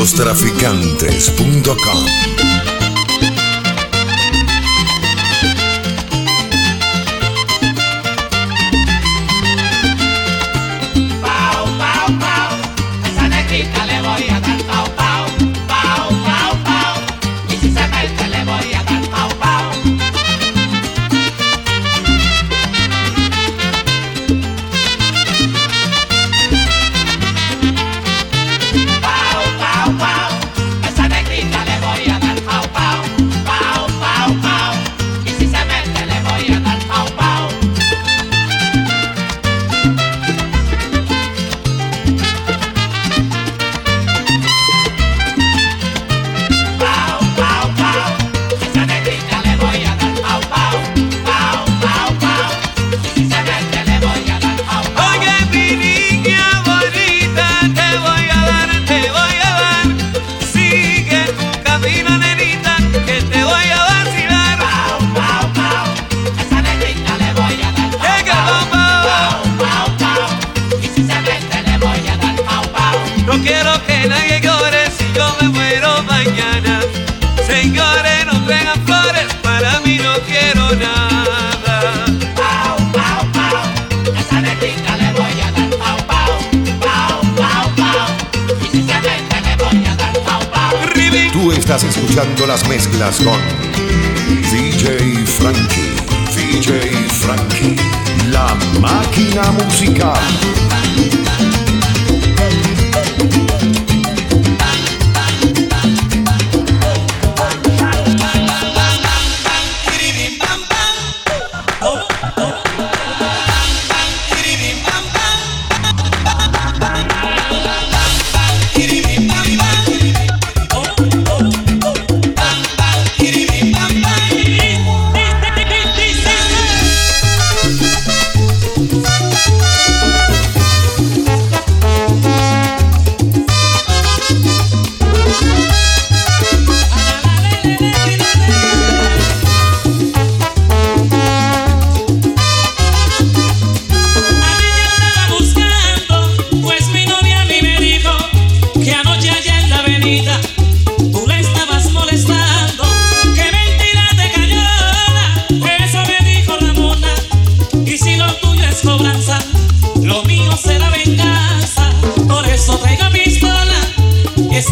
Lostraficantes.com Estás escuchando las mezclas con DJ Frankie. DJ Frankie. La máquina musical.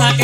Las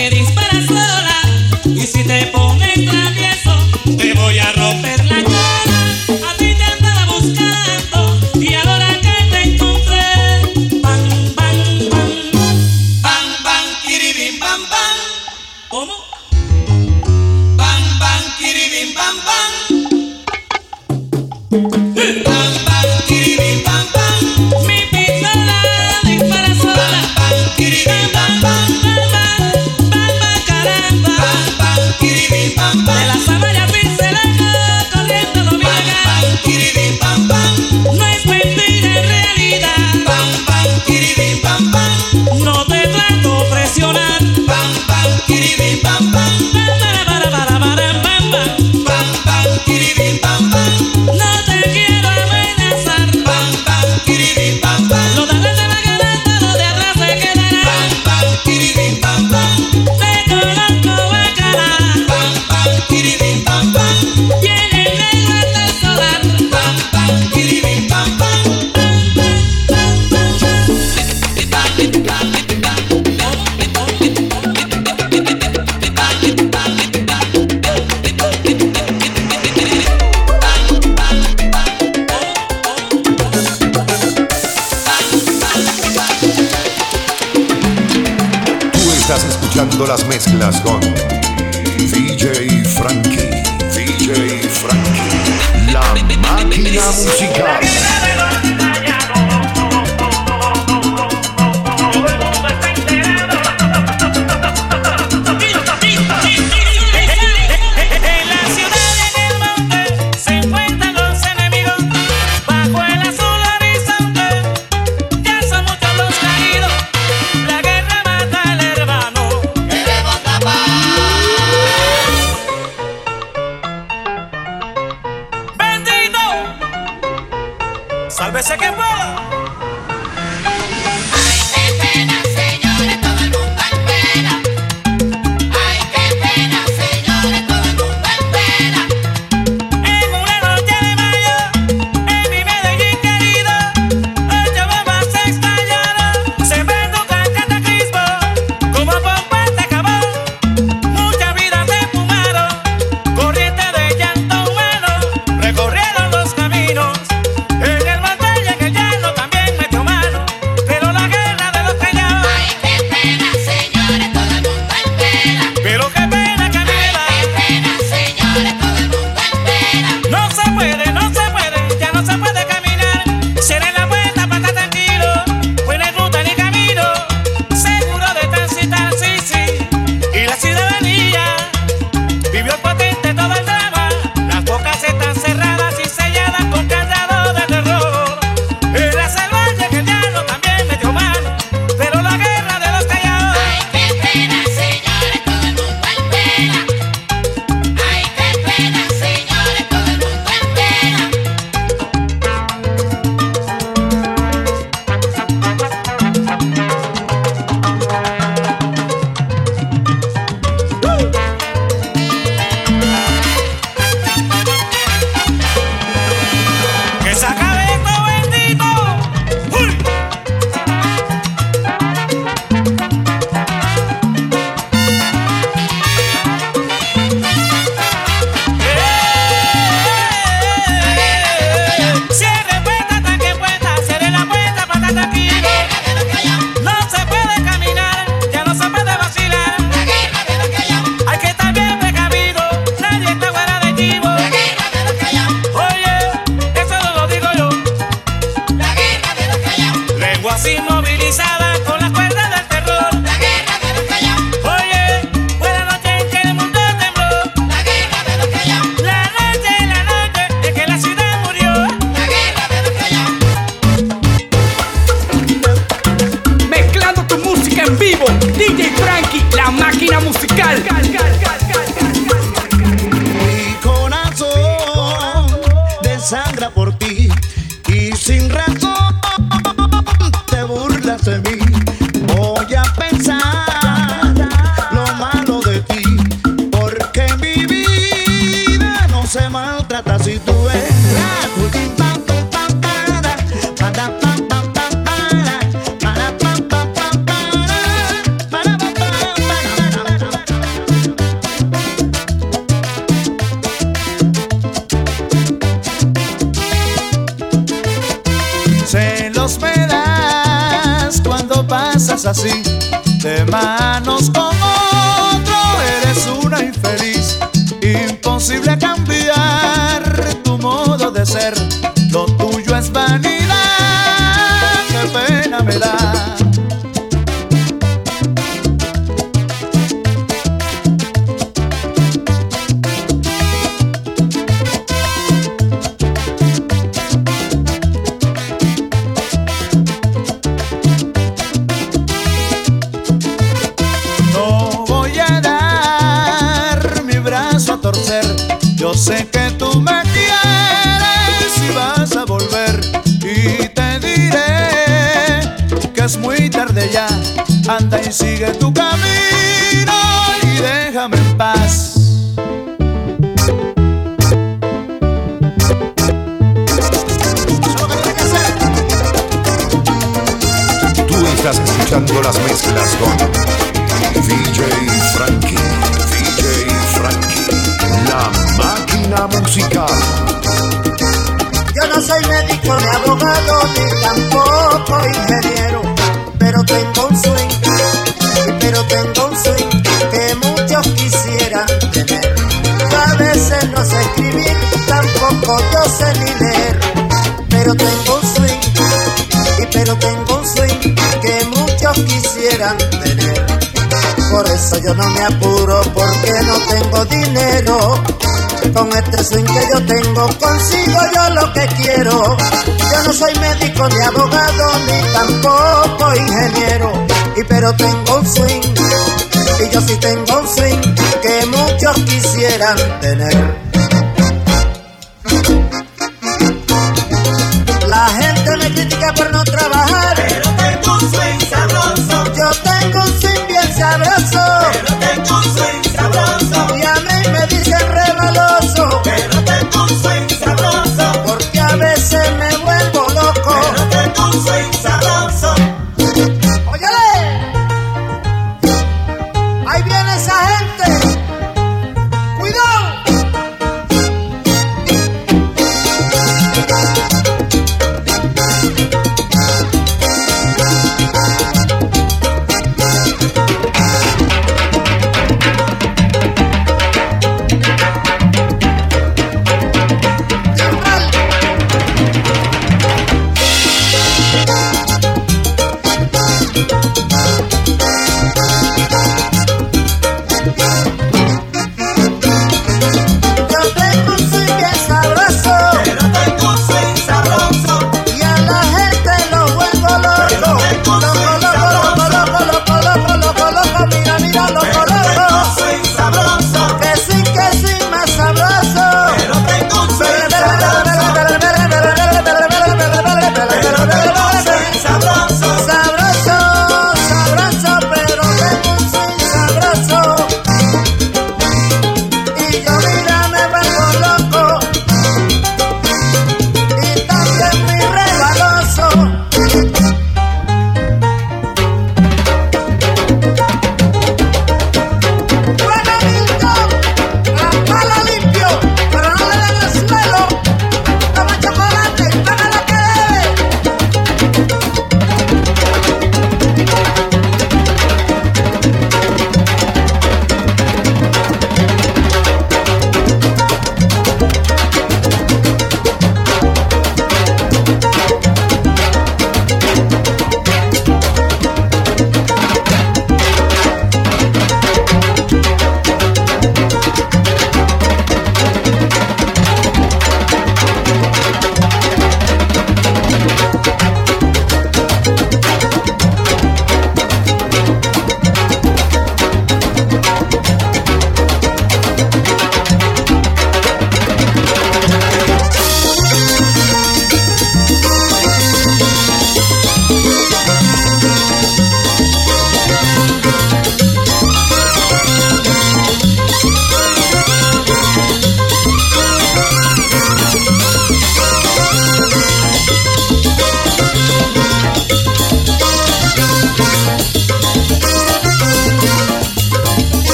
mezclas con DJ Frankie. DJ Frankie. La máquina musical. esencia musical. Mi corazón desangra por ti y sin razón te burlas de mí. Voy a pensar lo malo de ti porque mi vida no se maltrata si tú manos con sé que tú me quieres y vas a volver. Y te diré que es muy tarde ya. Anda y sigue tu camino y déjame en paz. Tú estás escuchando las mezclas con DJ Frankie. Máquina musical. Yo no soy médico ni abogado ni tampoco ingeniero, pero tengo un swing, pero tengo un swing que muchos quisieran tener. A veces no sé escribir, tampoco yo sé ni leer, pero tengo un swing, pero tengo un swing que muchos quisieran tener. Por eso yo no me apuro porque no tengo dinero. Con este swing que yo tengo consigo yo lo que quiero. Yo no soy médico ni abogado ni tampoco ingeniero. Y pero tengo un swing. Y yo sí tengo un swing que muchos quisieran tener.